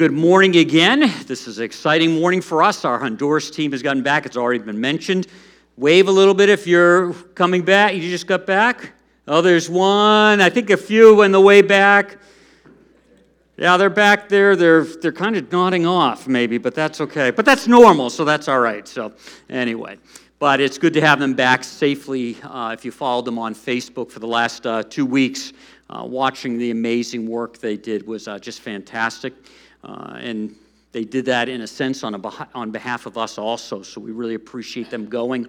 Good morning again. This is an exciting morning for us. Our Honduras team has gotten back. It's already been mentioned. Wave a little bit if you're coming back. You just got back? Oh, there's one. I think a few on the way back. Yeah, they're back there. They're, they're kind of nodding off, maybe, but that's okay. But that's normal, so that's all right. So, anyway, but it's good to have them back safely. Uh, if you followed them on Facebook for the last uh, two weeks, uh, watching the amazing work they did was uh, just fantastic. Uh, and they did that in a sense on, a, on behalf of us also. So we really appreciate them going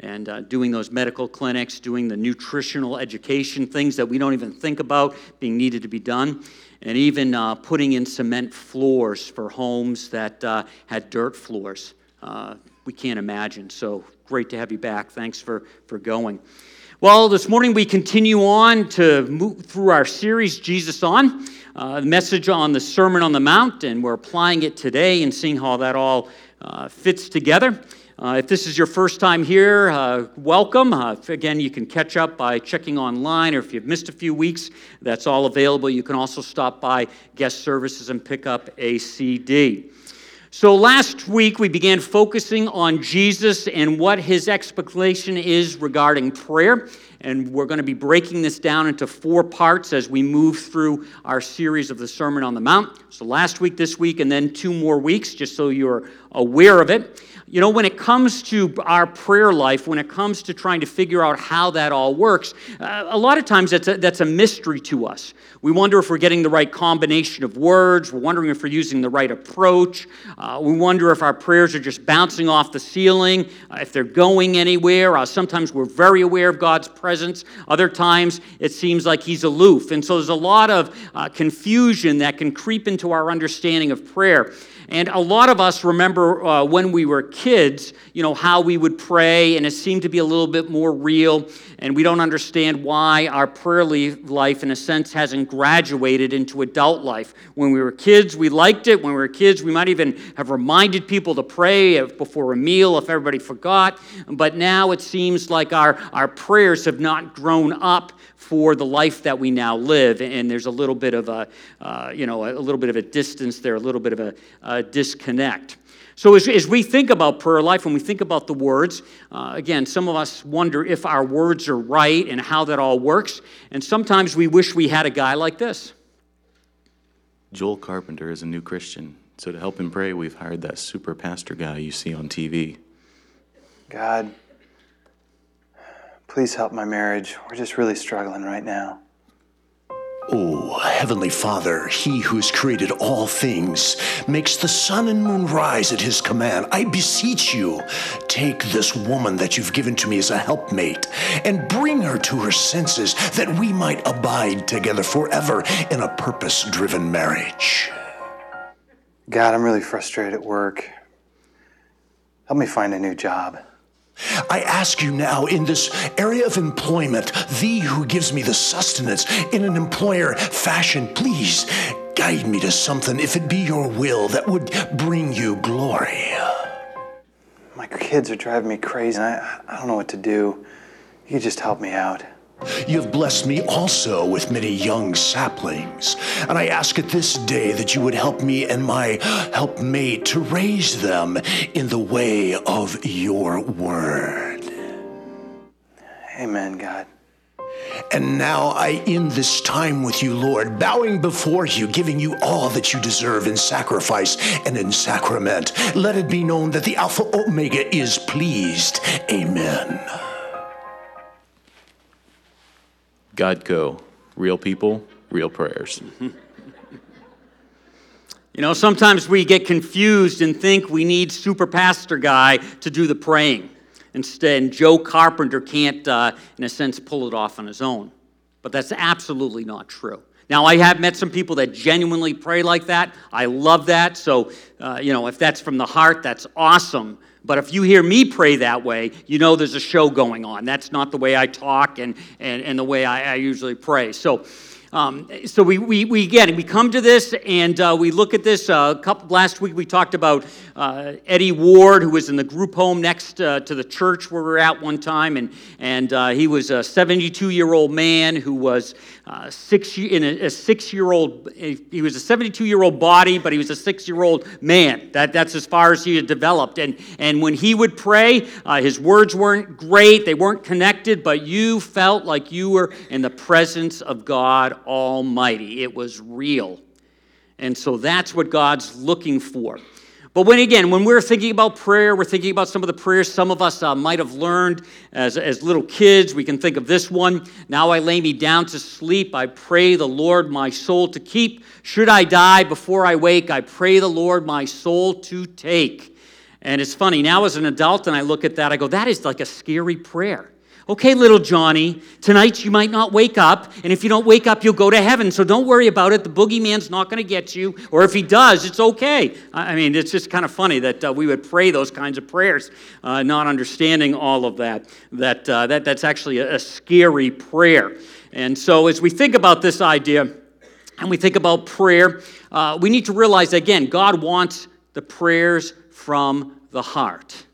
and uh, doing those medical clinics, doing the nutritional education, things that we don't even think about being needed to be done, and even uh, putting in cement floors for homes that uh, had dirt floors. Uh, we can't imagine. So great to have you back. Thanks for, for going. Well, this morning we continue on to move through our series, Jesus On, uh, the message on the Sermon on the Mount, and we're applying it today and seeing how that all uh, fits together. Uh, if this is your first time here, uh, welcome. Uh, again, you can catch up by checking online, or if you've missed a few weeks, that's all available. You can also stop by guest services and pick up a CD. So last week we began focusing on Jesus and what his expectation is regarding prayer. And we're going to be breaking this down into four parts as we move through our series of the Sermon on the Mount. So last week, this week, and then two more weeks, just so you're aware of it. You know, when it comes to our prayer life, when it comes to trying to figure out how that all works, uh, a lot of times that's a, that's a mystery to us. We wonder if we're getting the right combination of words. We're wondering if we're using the right approach. Uh, we wonder if our prayers are just bouncing off the ceiling, uh, if they're going anywhere. Uh, sometimes we're very aware of God's presence. Other times it seems like He's aloof. And so there's a lot of uh, confusion that can creep into our understanding of prayer. And a lot of us remember uh, when we were kids, you know, how we would pray, and it seemed to be a little bit more real. And we don't understand why our prayer life, in a sense, hasn't graduated into adult life. When we were kids, we liked it. When we were kids, we might even have reminded people to pray before a meal if everybody forgot. But now it seems like our, our prayers have not grown up for the life that we now live. And there's a little bit of a, uh, you know, a little bit of a distance there, a little bit of a, a disconnect. So, as, as, we think about prayer life, when we think about the words, uh, again, some of us wonder if our words are right and how that all works. And sometimes we wish we had a guy like this. Joel Carpenter is a new Christian. So, to help him pray, we've hired that super pastor guy you see on TV. God, Please help my marriage. We're just really struggling right now. Oh, Heavenly Father, He who has created all things, makes the sun and moon rise at His command. I beseech you, take this woman that you've given to me as a helpmate and bring her to her senses that we might abide together forever in a purpose driven marriage. God, I'm really frustrated at work. Help me find a new job. I ask you now, in this area of employment, thee who gives me the sustenance in an employer fashion, please guide me to something, if it be your will, that would bring you glory. My kids are driving me crazy, and I, I don't know what to do. You just help me out. You've blessed me also with many young saplings, and I ask at this day that you would help me and my helpmate to raise them in the way of your word. Amen, God. And now I end this time with you, Lord, bowing before you, giving you all that you deserve in sacrifice and in sacrament. Let it be known that the Alpha Omega is pleased. Amen. God go. Real people, real prayers. You know, sometimes we get confused and think we need super pastor guy to do the praying. Instead, Joe Carpenter can't, uh, in a sense, pull it off on his own. But that's absolutely not true. Now, I have met some people that genuinely pray like that. I love that. So, uh, you know, if that's from the heart, that's awesome. But if you hear me pray that way, you know there's a show going on. That's not the way I talk and, and, and the way I, I usually pray. So Um, so we, we, we again we come to this and uh, we look at this. Uh, couple last week we talked about uh, Eddie Ward, who was in the group home next uh, to the church where we were at one time, and and uh, he was a 72 year old man who was uh, six in a, a six year old. He was a 72 year old body, but he was a six year old man. That that's as far as he had developed. And and when he would pray, his words weren't great; they weren't connected, but you felt like you were in the presence of God Almighty. It was real. And so that's what God's looking for. But when again, when we're thinking about prayer, we're thinking about some of the prayers some of us uh, might have learned as, as little kids. We can think of this one Now I lay me down to sleep. I pray the Lord my soul to keep. Should I die before I wake, I pray the Lord my soul to take. And it's funny, now as an adult, and I look at that, I go, that is like a scary prayer. Okay, little Johnny, tonight you might not wake up, and if you don't wake up, you'll go to heaven. So don't worry about it. The boogeyman's not going to get you, or if he does, it's okay. I mean, it's just kind of funny that uh, we would pray those kinds of prayers, uh, not understanding all of that. That, uh, that that's actually a, a scary prayer. And so, as we think about this idea, and we think about prayer, uh, we need to realize again, God wants the prayers from the heart.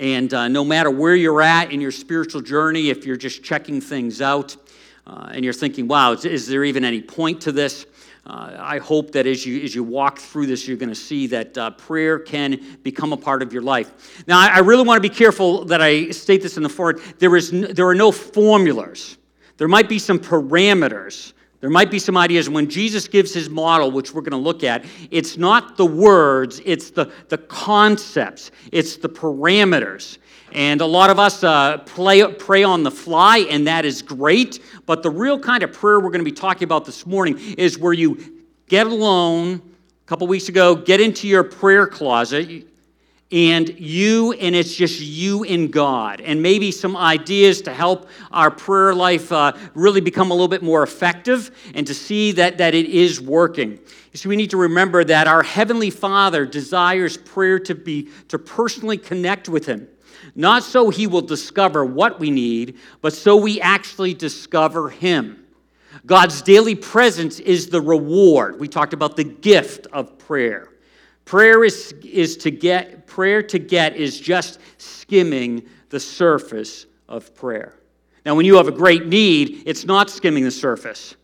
And uh, no matter where you're at in your spiritual journey, if you're just checking things out uh, and you're thinking, wow, is, is, there even any point to this? Uh, I hope that as you, as you walk through this, you're going to see that uh, prayer can become a part of your life. Now, I, I really want to be careful that I state this in the forward. There, is n- there are no formulas, there might be some parameters there might be some ideas when Jesus gives his model, which we're going to look at, it's not the words, it's the, the concepts, it's the parameters. And a lot of us uh, play, pray on the fly, and that is great. But the real kind of prayer we're going to be talking about this morning is where you get alone. A couple weeks ago, get into your prayer closet and you, and it's just you and God, and maybe some ideas to help our prayer life uh, really become a little bit more effective and to see that, that it is working. You see, we need to remember that our Heavenly Father desires prayer to be to personally connect with Him. Not so He will discover what we need, but so we actually discover Him. God's daily presence is the reward. We talked about the gift of prayer. Prayer is, is to get, prayer to get is just skimming the surface of prayer. Now, when you have a great need, it's not skimming the surface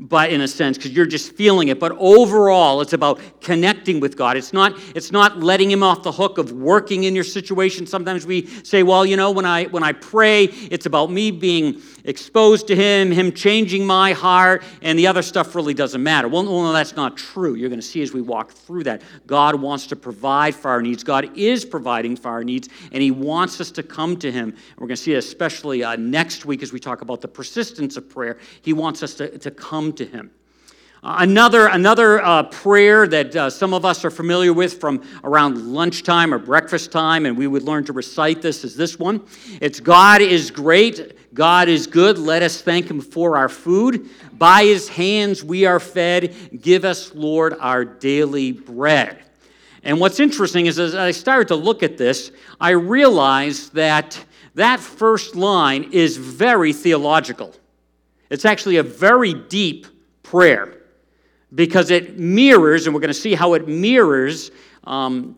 but in a sense because you're just feeling it. But overall it's about connecting with god. It's not it's not letting him off the hook of working in your situation. Sometimes we say well you know when i when i pray it's about me being exposed to him him changing my heart and the other stuff really doesn't matter well no, that's not true you're going to see as we walk through that god wants to provide for our needs god is providing for our needs and he wants us to come to him we're going to see it especially uh, next week as we talk about the persistence of prayer he wants us to, to come to him. Another another uh, prayer that uh, some of us are familiar with from around lunchtime or breakfast time, and we would learn to recite this, is this one. It's God is great, God is good, let us thank him for our food. By his hands we are fed, give us, Lord, our daily bread. And what's interesting is as I started to look at this, I realized that that first line is very theological. It's actually a very deep prayer because it mirrors, and we're going to see how it mirrors um,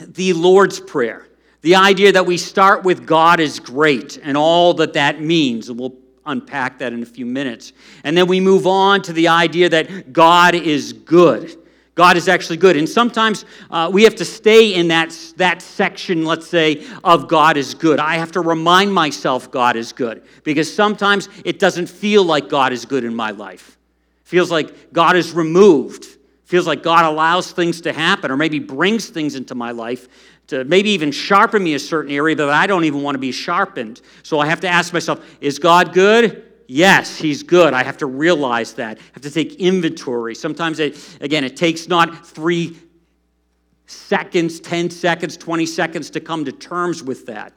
the Lord's Prayer. The idea that we start with God is great and all that that means. And we'll unpack that in a few minutes. And then we move on to the idea that God is good. God is actually good. And sometimes uh, we have to stay in that, that section, let's say, of God is good. I have to remind myself God is good because sometimes it doesn't feel like God is good in my life. Feels like God is removed. Feels like God allows things to happen or maybe brings things into my life to maybe even sharpen me a certain area that I don't even want to be sharpened. So I have to ask myself, is God good? Yes, he's good. I have to realize that. I have to take inventory. Sometimes, it, again, it takes not three seconds, 10 seconds, 20 seconds to come to terms with that.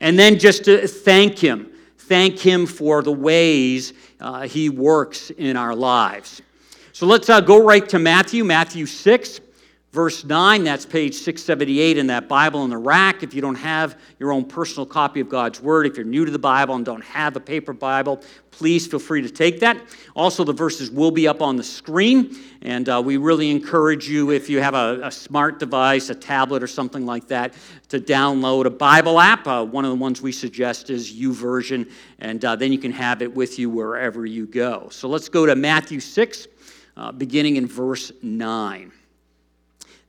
And then just to thank him. Thank him for the ways uh, he works in our lives. So let's uh, go right to Matthew, Matthew 6, Verse 9, that's page 678 in that Bible in the rack. If you don't have your own personal copy of God's Word, if you're new to the Bible and don't have a paper Bible, please feel free to take that. Also, the verses will be up on the screen, and uh, we really encourage you, if you have a, a, smart device, a tablet, or something like that, to download a Bible app. Uh, one of the ones we suggest is YouVersion, and uh, then you can have it with you wherever you go. So let's go to Matthew 6, uh, beginning in verse 9.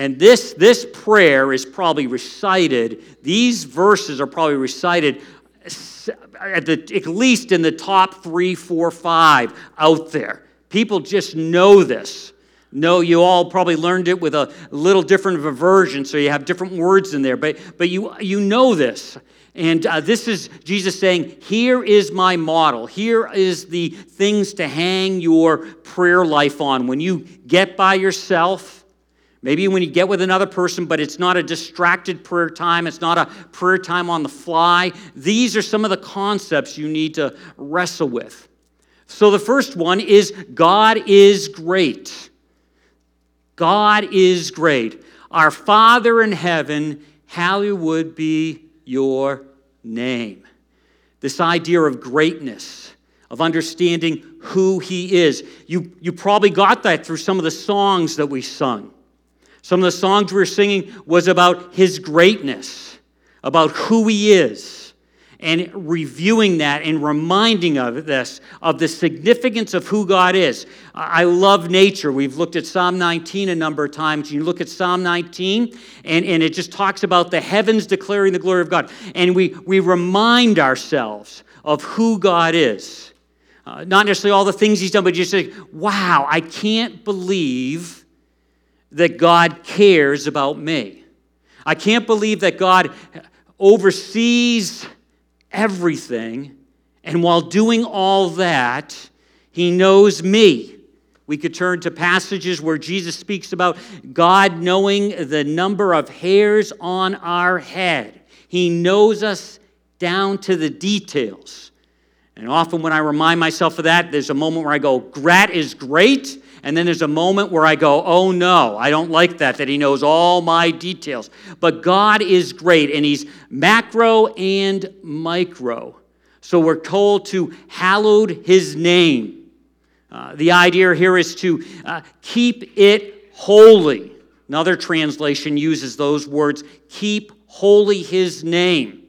And this, this prayer is probably recited, these verses are probably recited at, the, at least in the top three, four, five out there. People just know this. No, you all probably learned it with a little different of a version, so you have different words in there, but, but you, you know this. And uh, this is Jesus saying, Here is my model. Here is the things to hang your prayer life on. When you get by yourself, Maybe when you get with another person, but it's not a distracted prayer time, it's not a prayer time on the fly. These are some of the concepts you need to wrestle with. So the first one is God is great. God is great. Our Father in heaven, hallowed be your name. This idea of greatness, of understanding who He is. You, you probably got that through some of the songs that we sung. Some of the songs we were singing was about his greatness, about who he is, and reviewing that and reminding of this, of the significance of who God is. I love nature. We've looked at Psalm 19 a number of times. You look at Psalm 19, and, and it just talks about the heavens declaring the glory of God. And we, we remind ourselves of who God is. Uh, not necessarily all the things he's done, but just say, wow, I can't believe that God cares about me. I can't believe that God oversees everything, and while doing all that, He knows me. We could turn to passages where Jesus speaks about God knowing the number of hairs on our head. He knows us down to the details. And often when I remind myself of that, there's a moment where I go, Grat is great, and then there's a moment where I go, oh no, I don't like that, that He knows all my details. But God is great, and He's macro and micro. So we're told to hallowed His name. Uh, the idea here is to uh, keep it holy. Another translation uses those words keep holy His name.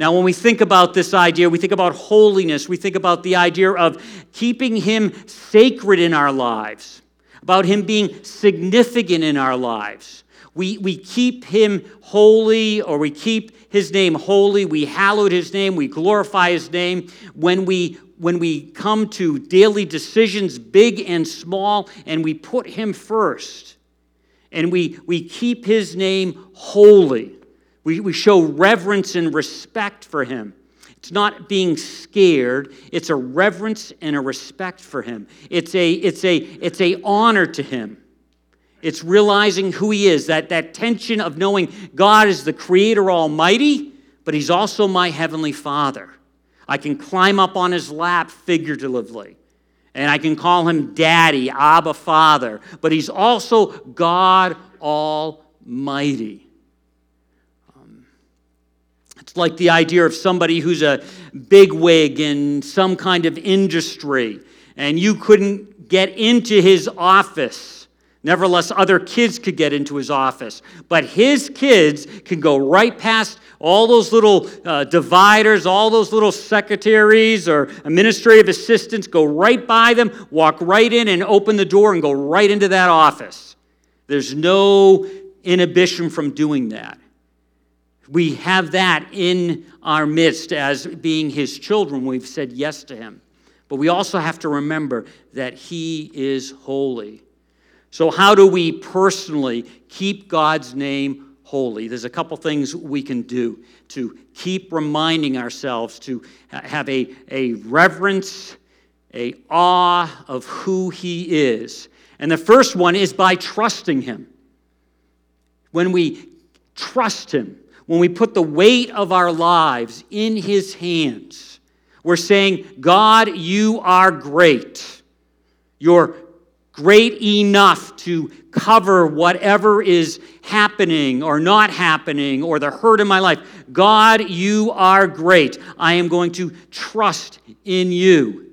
Now, when we think about this idea, we think about holiness, we think about the idea of keeping Him sacred in our lives, about Him being significant in our lives. We, we keep Him holy, or we keep His name holy, we hallowed His name, we glorify His name when we when we come to daily decisions, big and small, and we put Him first, and we, we keep His name holy. We, we show reverence and respect for him. It's not being scared, it's a reverence and a respect for him. It's a, it's a, it's a honor to him. It's realizing who he is, that, that tension of knowing God is the creator almighty, but he's also my heavenly father. I can climb up on his lap figuratively. And I can call him Daddy, Abba Father, but he's also God Almighty. Like the idea of somebody who's a bigwig in some kind of industry, and you couldn't get into his office. Nevertheless, other kids could get into his office. But his kids can go right past all those little uh, dividers, all those little secretaries or administrative assistants, go right by them, walk right in, and open the door and go right into that office. There's no inhibition from doing that we have that in our midst as being his children. We've said yes to him. But we also have to remember that he is holy. So, how do we personally keep God's name holy. There's a couple things we can do to keep reminding ourselves to have a, a reverence, a awe of who He is. And the first one is by trusting Him. When we trust Him, when we put the weight of our lives in His hands, we're saying, God, you are great. You're great enough to cover whatever is happening or not happening or the hurt in my life. God, you are great. I am going to trust in you.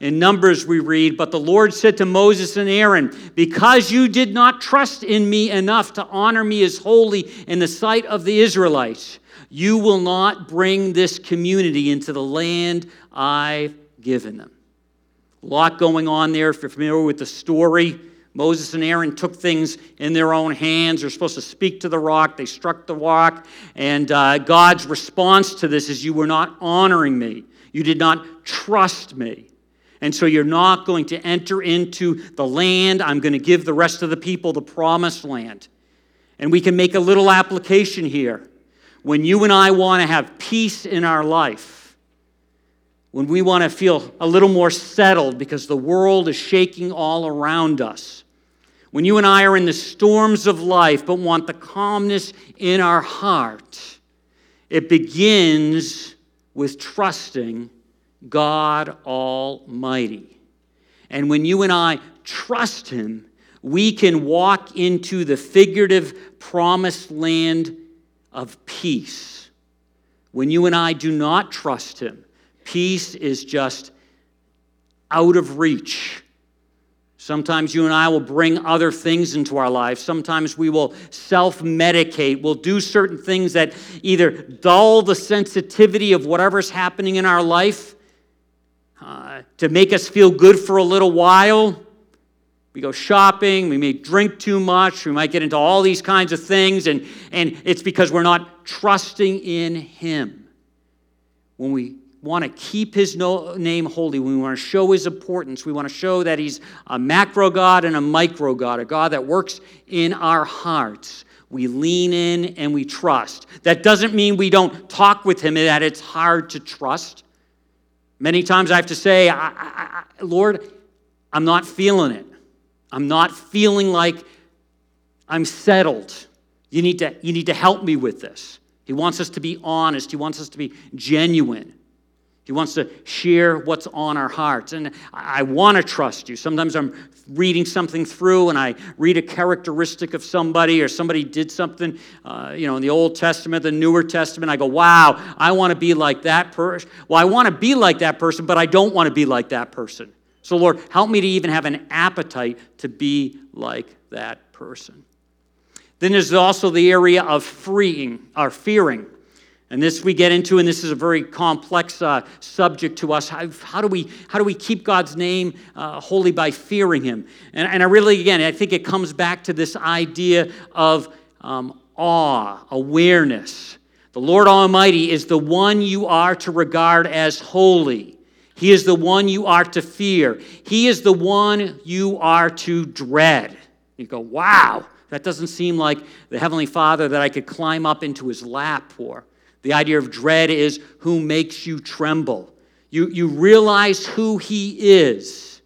In Numbers, we read, But the Lord said to Moses and Aaron, Because you did not trust in me enough to honor me as holy in the sight of the Israelites, you will not bring this community into the land I've given them. A lot going on there. If you're familiar with the story, Moses and Aaron took things in their own hands. They're supposed to speak to the rock. They struck the rock. And uh, God's response to this is, You were not honoring me. You did not trust me. And so you're not going to enter into the land. I'm going to give the rest of the people the promised land. And we can make a little application here. When you and I want to have peace in our life, when we want to feel a little more settled because the world is shaking all around us, when you and I are in the storms of life but want the calmness in our heart, it begins with trusting God Almighty. And when you and I trust Him, we can walk into the figurative promised land of peace. When you and I do not trust Him, peace is just out of reach. Sometimes you and I will bring other things into our lives. Sometimes we will self medicate. We'll do certain things that either dull the sensitivity of whatever's happening in our life to make us feel good for a little while. We go shopping, we may drink too much, we might get into all these kinds of things, and, and it's because we're not trusting in Him. When we want to keep His no, name holy, when we want to show His importance, we want to show that He's a macro God and a micro God, a God that works in our hearts. We lean in and we trust. That doesn't mean we don't talk with Him, that it's hard to trust. Many times I have to say, I, I, I, Lord, I'm not feeling it. I'm not feeling like I'm settled. You need, to, you need to help me with this. He wants us to be honest. He wants us to be genuine. He wants to share what's on our hearts. And I want to trust you. Sometimes I'm reading something through and I read a characteristic of somebody or somebody did something, uh, you know, in the Old Testament, the Newer Testament. I go, wow, I want to be like that person. Well, I want to be like that person, but I don't want to be like that person. So, Lord, help me to even have an appetite to be like that person. Then there's also the area of freeing or fearing. And this we get into, and this is a very complex uh, subject to us. How, how, do we, how do we keep God's name uh, holy by fearing Him? And, and I really, again, I think it comes back to this idea of um, awe, awareness. The Lord Almighty is the one you are to regard as holy. He is the one you are to fear. He is the one you are to dread. You go, wow, that doesn't seem like the Heavenly Father that I could climb up into his lap for. The idea of dread is who makes you tremble. You, you realize who he is.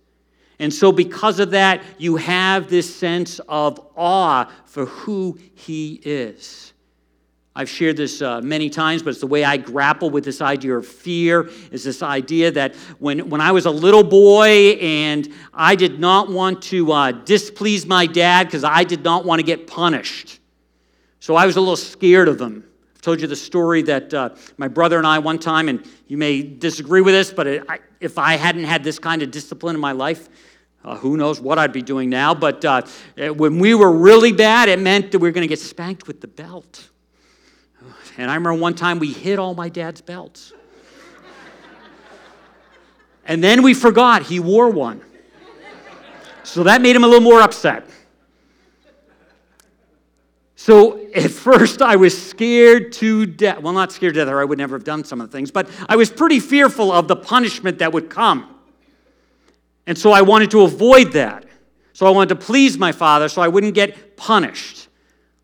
And so, because of that, you have this sense of awe for who he is. I've shared this uh, many times, but it's the way I grapple with this idea of fear is this idea that when, when I was a little boy and I did not want to uh, displease my dad because I did not want to get punished. So I was a little scared of him told you the story that uh, my brother and I, one time, and you may disagree with this, but it, I, if I hadn't had this kind of discipline in my life, uh, who knows what I'd be doing now. But uh, when we were really bad, it meant that we were going to get spanked with the belt. And I remember one time we hid all my dad's belts. and then we forgot he wore one. So that made him a little more upset. So at first I was scared to death. Well, not scared to death, or I would never have done some of the things, but I was pretty fearful of the punishment that would come. And so I wanted to avoid that. So I wanted to please my father so I wouldn't get punished.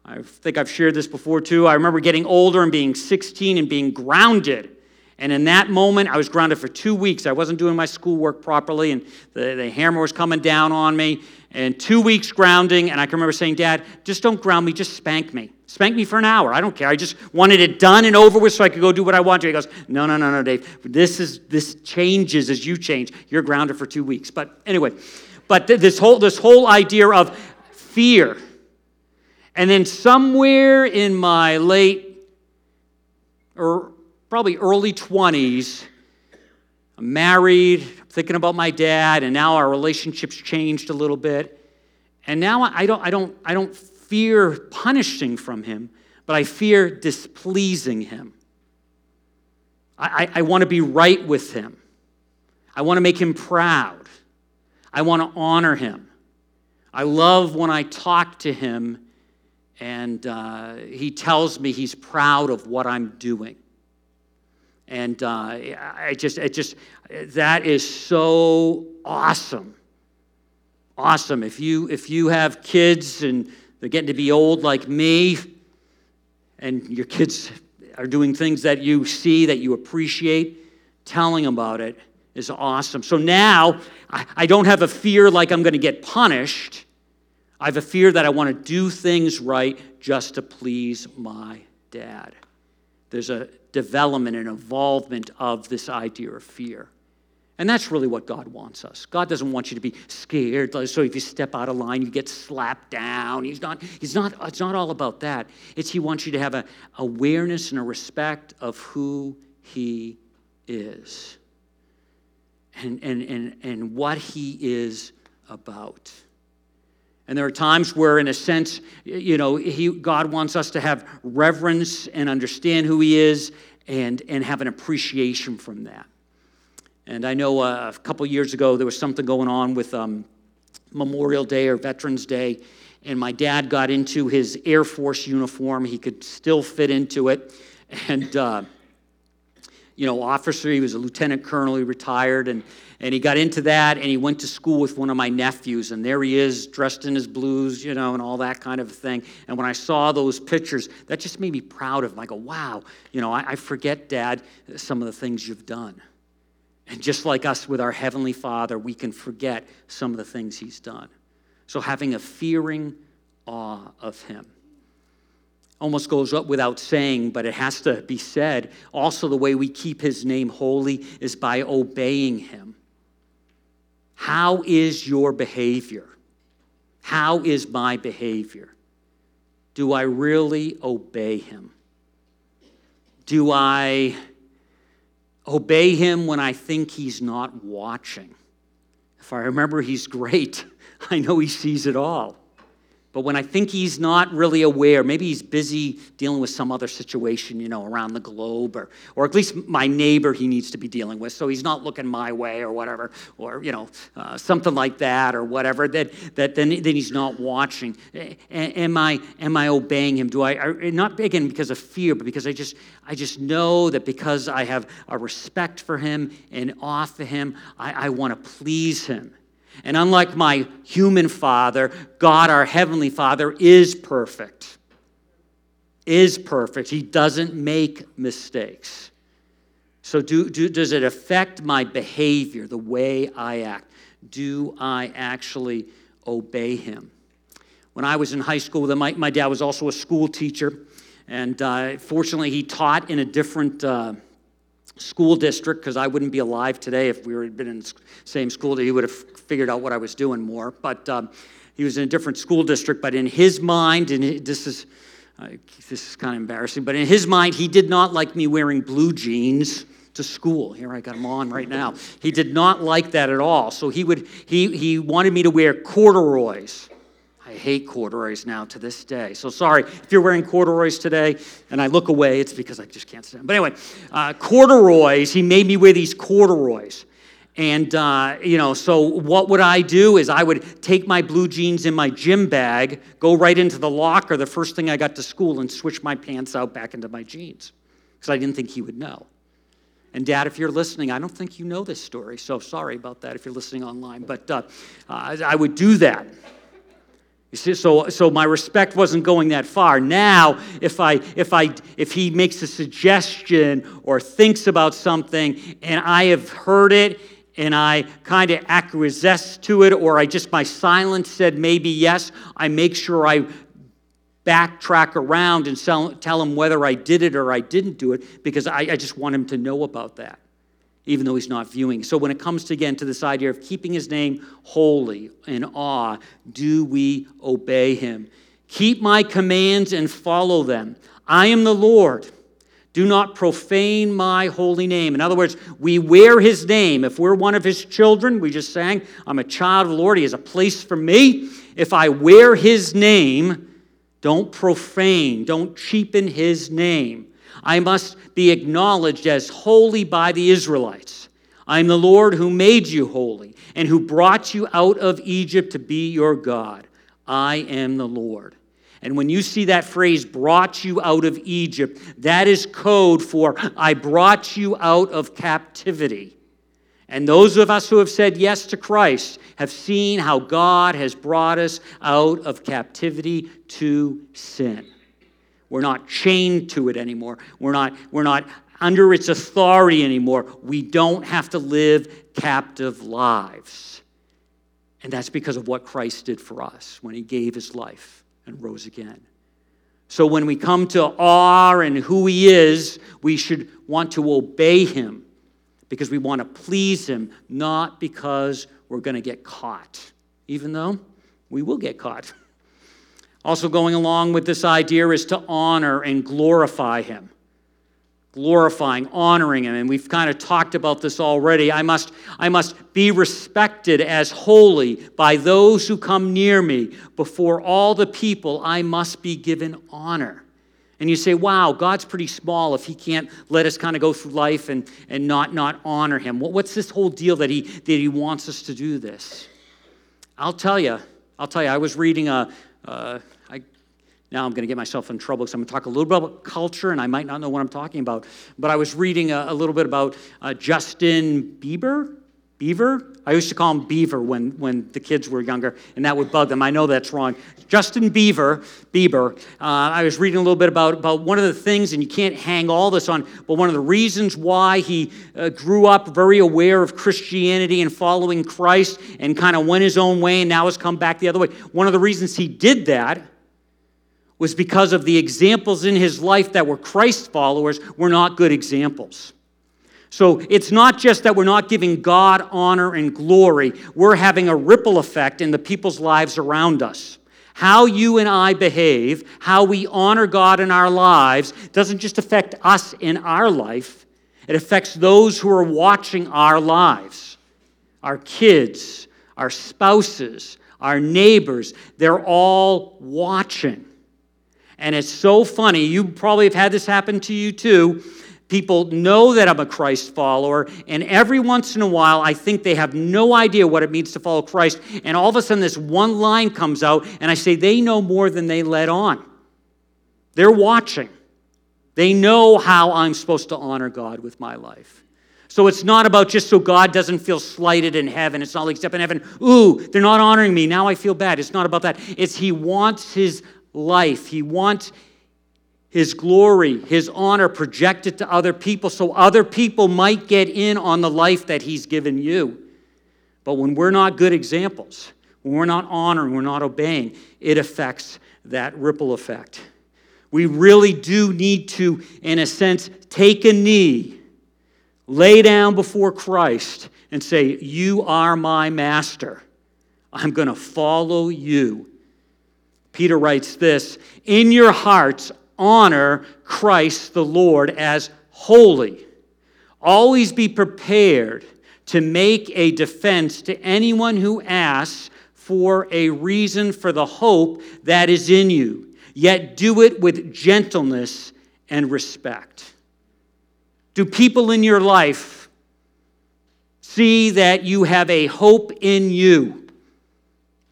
I think I've shared this before too. I remember getting older and being 16 and being grounded. And in that moment, I was grounded for two weeks. I wasn't doing my schoolwork properly, and the, the hammer was coming down on me. And two weeks grounding, and I can remember saying, Dad, just don't ground me, just spank me. Spank me for an hour. I don't care. I just wanted it done and over with so I could go do what I want to. He goes, No, no, no, no, Dave. This is this changes as you change. You're grounded for two weeks. But anyway, but this whole this whole idea of fear and then somewhere in my late or probably early 20s, I'm married, thinking about my dad, and now our relationship's changed a little bit. And now I don't, I don't, I don't fear punishing from him, but I fear displeasing him. I, I, I want to be right with him. I want to make him proud. I want to honor him. I love when I talk to him and uh, he tells me he's proud of what I'm doing. And uh, I just, it just, that is so awesome. Awesome. If you, if you have kids and they're getting to be old like me, and your kids are doing things that you see, that you appreciate, telling about it is awesome. So now I, I don't have a fear like I'm going to get punished. I have a fear that I want to do things right just to please my dad. There's a development and involvement of this idea of fear. And that's really what God wants us. God doesn't want you to be scared. So if you step out of line, you get slapped down. He's not, he's not, it's not all about that. It's He wants you to have an awareness and a respect of who He is and, and, and, and what He is about. And there are times where, in a sense, you know, he, God wants us to have reverence and understand who He is and, and have an appreciation from that. And I know uh, a couple years ago there was something going on with um, Memorial Day or Veterans Day, and my dad got into his Air Force uniform. He could still fit into it. And, uh, you know, officer, he was a lieutenant colonel, he retired, and and he got into that and he went to school with one of my nephews and there he is dressed in his blues you know and all that kind of thing and when i saw those pictures that just made me proud of him i go wow you know i, I forget dad some of the things you've done and just like us with our heavenly father we can forget some of the things he's done so having a fearing awe of him almost goes up without saying, but it has to be said. Also, the way we keep his name holy is by obeying him. How is your behavior? How is my behavior? Do I really obey him? Do I obey him when I think he's not watching? If I remember he's great, I know he sees it all. But when I think he's not really aware, maybe he's busy dealing with some other situation, you know, around the globe, or, or at least my neighbor he needs to be dealing with, so he's not looking my way or whatever, or, you know, uh, something like that or whatever, that, that then, then he's not watching. A- am, I, am I obeying him? Do I, I, not again because of fear, but because I just, I just know that because I have a respect for him and for him, I, I want to please him. And unlike my human father, God, our heavenly father, is perfect. Is perfect. He doesn't make mistakes. So, do, do, does it affect my behavior, the way I act? Do I actually obey him? When I was in high school, my, my dad was also a school teacher. And uh, fortunately, he taught in a different. Uh, school district because I wouldn't be alive today if we had been in the same school. He would have figured out what I was doing more. But um, he was in a different school district. But in his mind, and this is uh, this is kind of embarrassing, but in his mind, he did not like me wearing blue jeans to school. Here I got them on right now. He did not like that at all. So he would he he wanted me to wear corduroys. I hate corduroys now to this day. So sorry if you're wearing corduroys today and I look away, it's because I just can't stand. But anyway, uh, corduroys. He made me wear these corduroys. And, uh, you know, so what would I do is I would take my blue jeans in my gym bag, go right into the locker the first thing I got to school, and switch my pants out back into my jeans because I didn't think he would know. And, Dad, if you're listening, I don't think you know this story, so sorry about that if you're listening online. But uh, I would do that. You see, so, so my respect wasn't going that far. Now, if, I, if, I, if he makes a suggestion or thinks about something and I have heard it and I kind of acquiesce to it, or I just, my silence said maybe yes, I make sure I backtrack around and tell, tell him whether I did it or I didn't do it because I, I just want him to know about that even though he's not viewing. So when it comes to, again to this idea of keeping his name holy in awe, do we obey him? Keep my commands and follow them. I am the Lord. Do not profane my holy name. In other words, we wear his name. If we're one of his children, we just sang, I'm a child of the Lord. He has a place for me. If I wear his name, don't profane, don't cheapen his name. I must be acknowledged as holy by the Israelites. I am the Lord who made you holy and who brought you out of Egypt to be your God. I am the Lord. And when you see that phrase, brought you out of Egypt, that is code for I brought you out of captivity. And those of us who have said yes to Christ have seen how God has brought us out of captivity to sin. We're not chained to it anymore. We're not, we're not under its authority anymore. We don't have to live captive lives. And that's because of what Christ did for us when he gave his life and rose again. So when we come to awe and who he is, we should want to obey him because we want to please him, not because we're going to get caught, even though we will get caught. Also, going along with this idea is to honor and glorify him. Glorifying, honoring him. And we've kind of talked about this already. I must, I must be respected as holy by those who come near me. Before all the people, I must be given honor. And you say, wow, God's pretty small if he can't let us kind of go through life and, and not, not honor him. What's this whole deal that he, that he wants us to do this? I'll tell you, I'll tell you, I was reading a, uh, I, now I'm going to get myself in trouble because I'm going to talk a little bit about culture and I might not know what I'm talking about. But I was reading a, a little bit about uh, Justin Bieber. Beaver? I used to call him Beaver when, when the kids were younger, and that would bug them. I know that's wrong. Justin Beaver, Bieber. Uh, I was reading a little bit about, about one of the things, and you can't hang all this on, but one of the reasons why he uh, grew up very aware of Christianity and following Christ and kind of went his own way and now has come back the other way. One of the reasons he did that was because of the examples in his life that were Christ followers were not good examples. So it's not just that we're not giving God honor and glory, we're having a ripple effect in the people's lives around us. How you and I behave, how we honor God in our lives, doesn't just affect us in our life, it affects those who are watching our lives. Our kids, our spouses, our neighbors, they're all watching. And it's so funny. You probably have had this happen to you too People know that I'm a Christ follower, and every once in a while, I think they have no idea what it means to follow Christ. And all of a sudden, this one line comes out, and I say, they know more than they let on. They're watching. They know how I'm supposed to honor God with my life. So it's not about just so God doesn't feel slighted in heaven. It's not like step in heaven, ooh, they're not honoring me. Now I feel bad. It's not about that. It's He wants His life. He wants his glory, his honor projected to other people so other people might get in on the life that he's given you. But when we're not good examples, when we're not honoring, we're not obeying, it affects that ripple effect. We really do need to, in a sense, take a knee, lay down before Christ, and say, You are my master. I'm going to follow you. Peter writes this In your hearts, honor Christ the Lord as holy. Always be prepared to make a defense to anyone who asks for a reason for the hope that is in you, yet do it with gentleness and respect. Do people in your life see that you have a hope in you?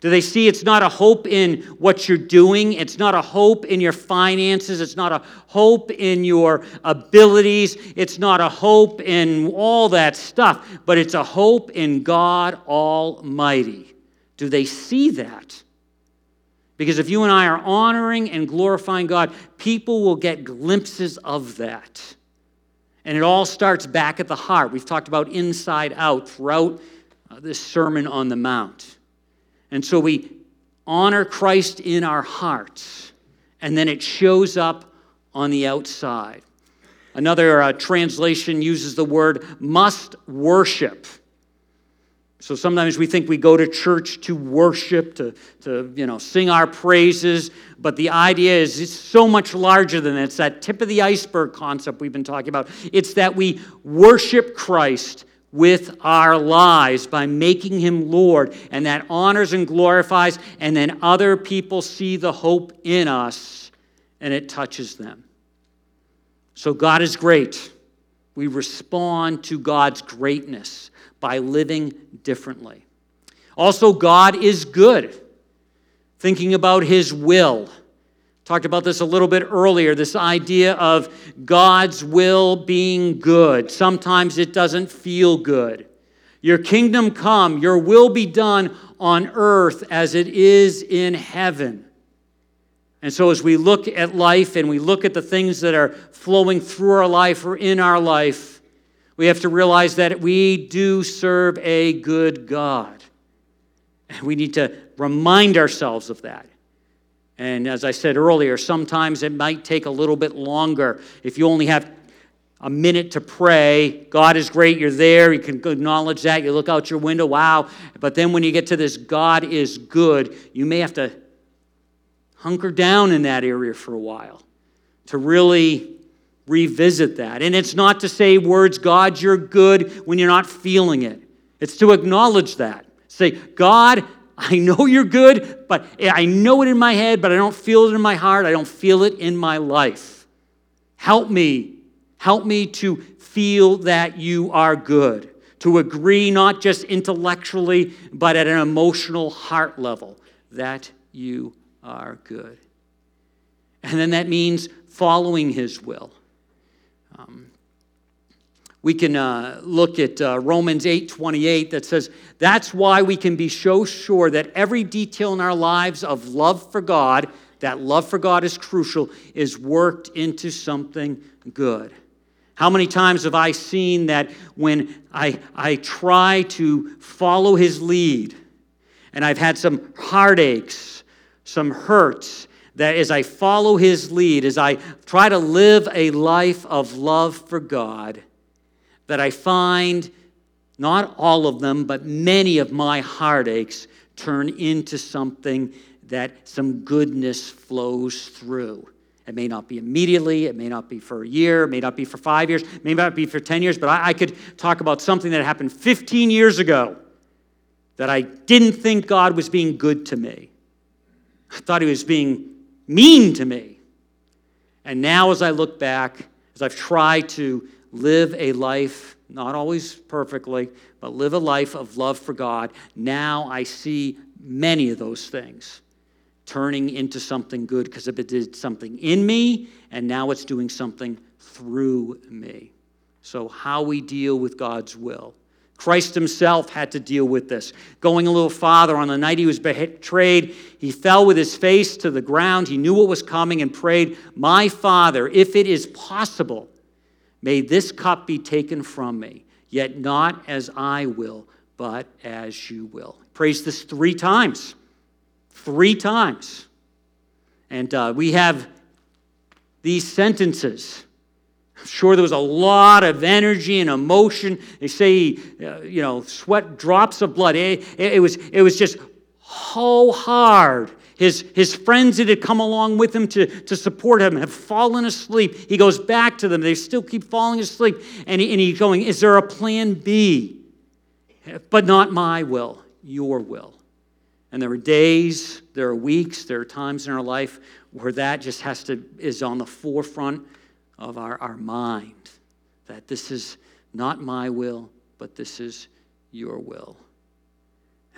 Do they see it's not a hope in what you're doing? It's not a hope in your finances. It's not a hope in your abilities. It's not a hope in all that stuff, but it's a hope in God Almighty. Do they see that? Because if you and I are honoring and glorifying God, people will get glimpses of that. And it all starts back at the heart. We've talked about inside out throughout uh, this Sermon on the Mount. And so we honor Christ in our hearts, and then it shows up on the outside. Another uh, translation uses the word must worship. So sometimes we think we go to church to worship, to, to you know, sing our praises, but the idea is it's so much larger than that. It's that tip of the iceberg concept we've been talking about. It's that we worship Christ with our lives by making him Lord, and that honors and glorifies, and then other people see the hope in us, and it touches them. So God is great. We respond to God's greatness by living differently. Also, God is good. Thinking about his will. Talked about this a little bit earlier this idea of God's will being good. Sometimes it doesn't feel good. Your kingdom come, your will be done on earth as it is in heaven. And so, as we look at life and we look at the things that are flowing through our life or in our life, we have to realize that we do serve a good God. And we need to remind ourselves of that. And as I said earlier, sometimes it might take a little bit longer. If you only have a minute to pray, God is great, you're there, you can acknowledge that, you look out your window, wow. But then when you get to this, God is good, you may have to hunker down in that area for a while to really revisit that. And it's not to say words, God, you're good, when you're not feeling it. It's to acknowledge that. Say, God, I know you're good, but I know it in my head, but I don't feel it in my heart. I don't feel it in my life. Help me. Help me to feel that you are good, to agree not just intellectually, but at an emotional heart level that you are good. And then that means following his will. Um, we can uh, look at uh, Romans 8 28 that says, That's why we can be so sure that every detail in our lives of love for God, that love for God is crucial, is worked into something good. How many times have I seen that when I, I try to follow his lead and I've had some heartaches, some hurts, that as I follow his lead, as I try to live a life of love for God, that I find not all of them, but many of my heartaches turn into something that some goodness flows through. It may not be immediately, it may not be for a year, it may not be for five years, it may not be for 10 years, but I, I could talk about something that happened 15 years ago that I didn't think God was being good to me. I thought he was being mean to me. And now, as I look back, as I've tried to live a life, not always perfectly, but live a life of love for God, now I see many of those things turning into something good because it did something in me, and now it's doing something through me. So, how we deal with God's will. Christ himself had to deal with this. Going a little farther, on the night he was betrayed, he fell with his face to the ground. He knew what was coming and prayed, My Father, if it is possible, may this cup be taken from me, yet not as I will, but as you will. Prays this three times. Three times. And uh, we have these sentences I'm sure there was a lot of energy and emotion. They say, uh, you know, sweat drops of blood. It, it, it, was, it was just so hard. His, his friends that had come along with him to, to support him have fallen asleep. He goes back to them. They still keep falling asleep. And, he, and he's going, Is there a plan B? But not my will, your will. And there are days, there are weeks, there are times in our life where that just has to, is on the forefront of our, our mind that this is not my will, but this is your will.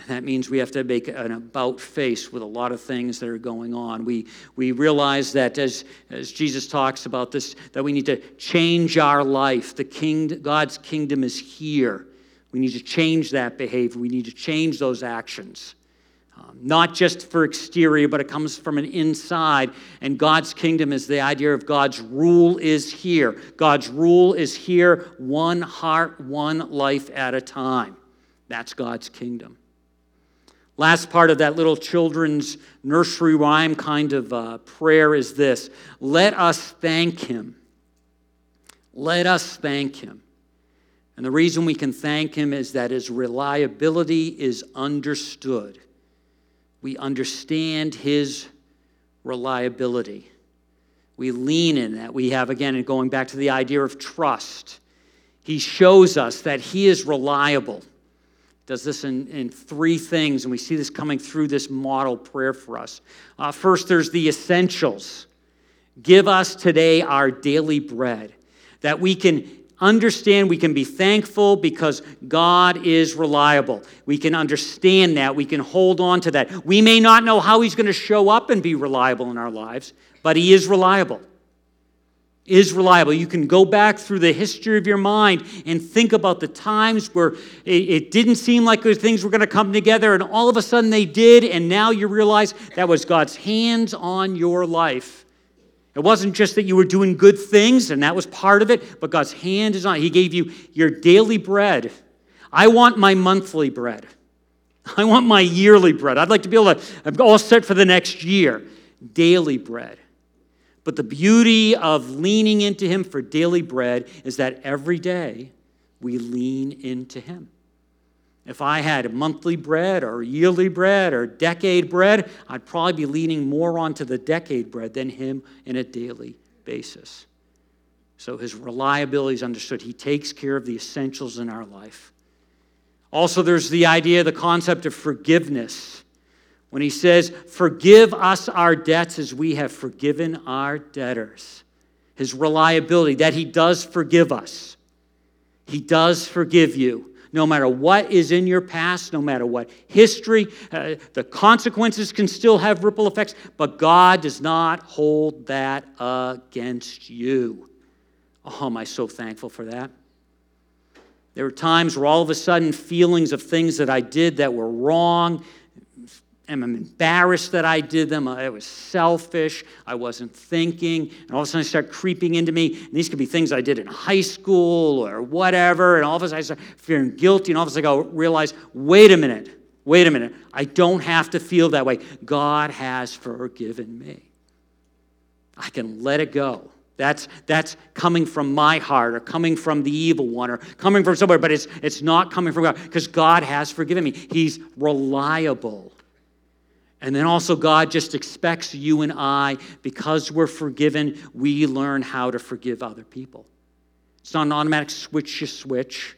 And that means we have to make an about face with a lot of things that are going on. We, we realize that as, as Jesus talks about this, that we need to change our life. The king, God's kingdom is here. We need to change that behavior. We need to change those actions. Um, not just for exterior, but it comes from an inside. And God's kingdom is the idea of God's rule is here. God's rule is here, one heart, one life at a time. That's God's kingdom. Last part of that little children's nursery rhyme kind of uh, prayer is this Let us thank Him. Let us thank Him. And the reason we can thank Him is that His reliability is understood. We understand His reliability. We lean in that. We have, again, going back to the idea of trust. He shows us that He is reliable does this in, in three things, and we see this coming through this model prayer for us. Uh, first, there's the essentials. Give us today our daily bread, that we can understand, we can be thankful because God is reliable. We can understand that, we can hold on to that. We may not know how He's going to show up and be reliable in our lives, but He is reliable is reliable. You can go back through the history of your mind and think about the times where it, didn't seem like things were going to come together, and all of a sudden they did, and now you realize that was God's hands on your life. It wasn't just that you were doing good things, and that was part of it, but God's hand is on. He gave you your daily bread. I want my monthly bread. I want my yearly bread. I'd like to be able to, I'm all set for the next year. Daily bread. But the beauty of leaning into Him for daily bread is that every day we lean into Him. If I had monthly bread or yearly bread or decade bread, I'd probably be leaning more onto the decade bread than Him in a daily basis. So His reliability is understood. He takes care of the essentials in our life. Also, there's the idea, the concept of forgiveness when he says, Forgive us our debts as we have forgiven our debtors. His reliability, that he does forgive us. He does forgive you. No matter what is in your past, no matter what history, uh, the consequences can still have ripple effects, but God does not hold that against you. Oh, am I so thankful for that? There were times where all of a sudden feelings of things that I did that were wrong, am embarrassed that I did them. I was selfish. I wasn't thinking. And all of a sudden, I start creeping into me. And these could be things I did in high school or whatever. And all of a sudden, I start feeling guilty. And all of a sudden, I go realize wait a minute, wait a minute. I don't have to feel that way. God has forgiven me. I can let it go. That's, that's coming from my heart or coming from the evil one or coming from somewhere, but it's, it's not coming from God because God has forgiven me. He's reliable. And then also, God just expects you and I, because we're forgiven, we learn how to forgive other people. It's not an automatic switch you switch,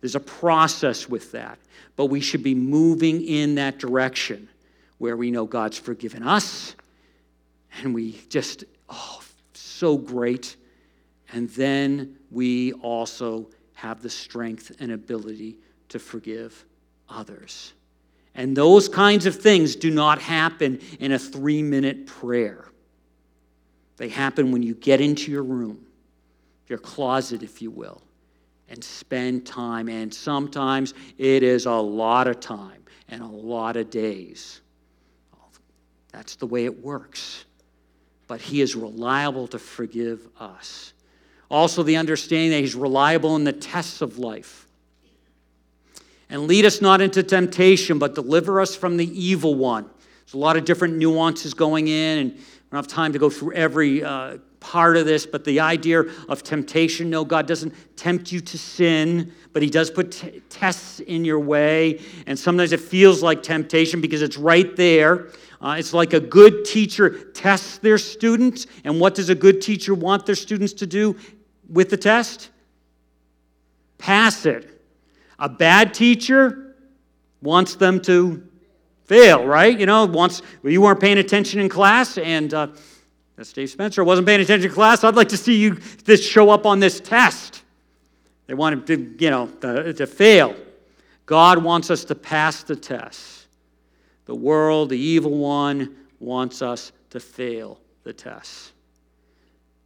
there's a process with that. But we should be moving in that direction where we know God's forgiven us and we just, oh, so great. And then we also have the strength and ability to forgive others. And those kinds of things do not happen in a three minute prayer. They happen when you get into your room, your closet, if you will, and spend time. And sometimes it is a lot of time and a lot of days. That's the way it works. But He is reliable to forgive us. Also, the understanding that He's reliable in the tests of life. And lead us not into temptation, but deliver us from the evil one. There's a lot of different nuances going in, and we don't have time to go through every uh, part of this, but the idea of temptation no, God doesn't tempt you to sin, but He does put t- tests in your way. And sometimes it feels like temptation because it's right there. Uh, it's like a good teacher tests their students. And what does a good teacher want their students to do with the test? Pass it. A bad teacher wants them to fail, right? You know, wants well, you weren't paying attention in class, and uh, that's Dave Spencer wasn't paying attention in class. I'd like to see you this show up on this test. They want to, you know, to, to fail. God wants us to pass the test. The world, the evil one, wants us to fail the test.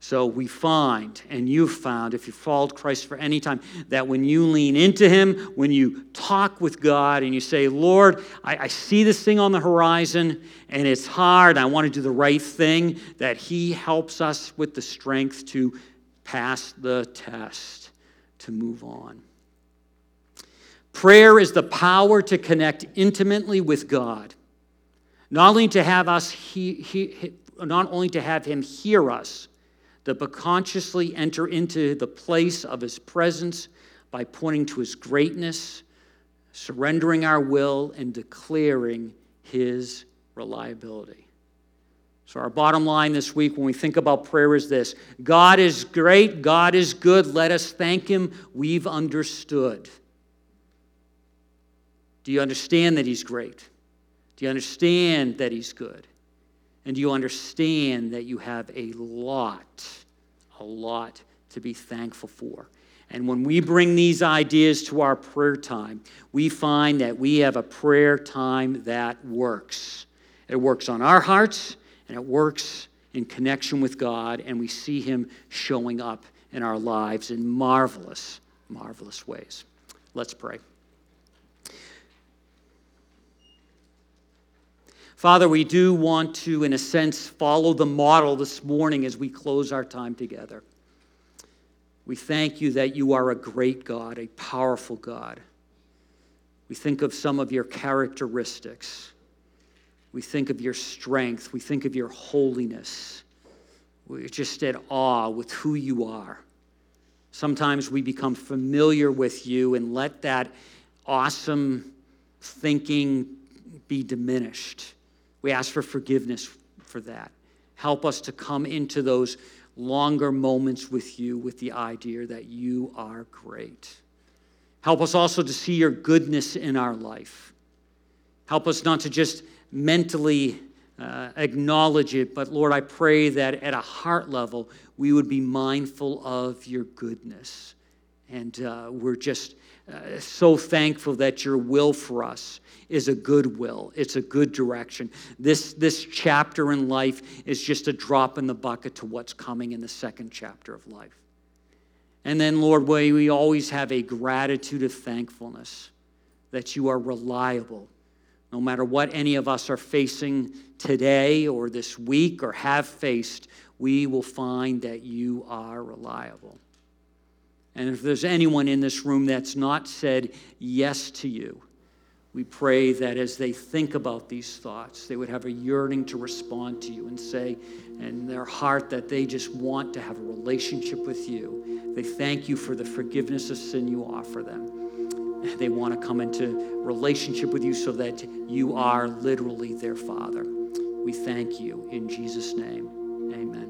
So we find, and you've found, if you've followed Christ for any time, that when you lean into Him, when you talk with God and you say, Lord, I, I see this thing on the horizon and it's hard, I want to do the right thing, that He helps us with the strength to pass the test, to move on. Prayer is the power to connect intimately with God, not only to have us, he, he, not only to have Him hear us but consciously enter into the place of his presence by pointing to his greatness, surrendering our will, and declaring his reliability. So, our bottom line this week when we think about prayer is this God is great, God is good, let us thank him. We've understood. Do you understand that he's great? Do you understand that he's good? And you understand that you have a lot, a lot to be thankful for? And when we bring these ideas to our prayer time, we find that we have a prayer time that works. It works on our hearts and it works in connection with God, and we see Him showing up in our lives in marvelous, marvelous ways. Let's pray. Father, we do want to, in a sense, follow the model this morning as we close our time together. We thank you that you are a great God, a powerful God. We think of some of your characteristics. We think of your strength. We think of your holiness. We're just at awe with who you are. Sometimes we become familiar with you and let that awesome thinking be diminished. We ask for forgiveness for that. Help us to come into those longer moments with you with the idea that you are great. Help us also to see your goodness in our life. Help us not to just mentally uh, acknowledge it, but Lord, I pray that at a heart level, we would be mindful of your goodness. And uh, we're just so thankful that your will for us is a good will. It's a good direction. This, this chapter in life is just a drop in the bucket to what's coming in the second chapter of life. And then, Lord, we, we always have a gratitude of thankfulness that you are reliable. No matter what any of us are facing today or this week or have faced, we will find that you are reliable. And if there's anyone in this room that's not said yes to you, we pray that as they think about these thoughts, they would have a yearning to respond to you and say in their heart that they just want to have a relationship with you. They thank you for the forgiveness of sin you offer them. They want to come into relationship with you so that you are literally their Father. We thank you in Jesus' name. Amen.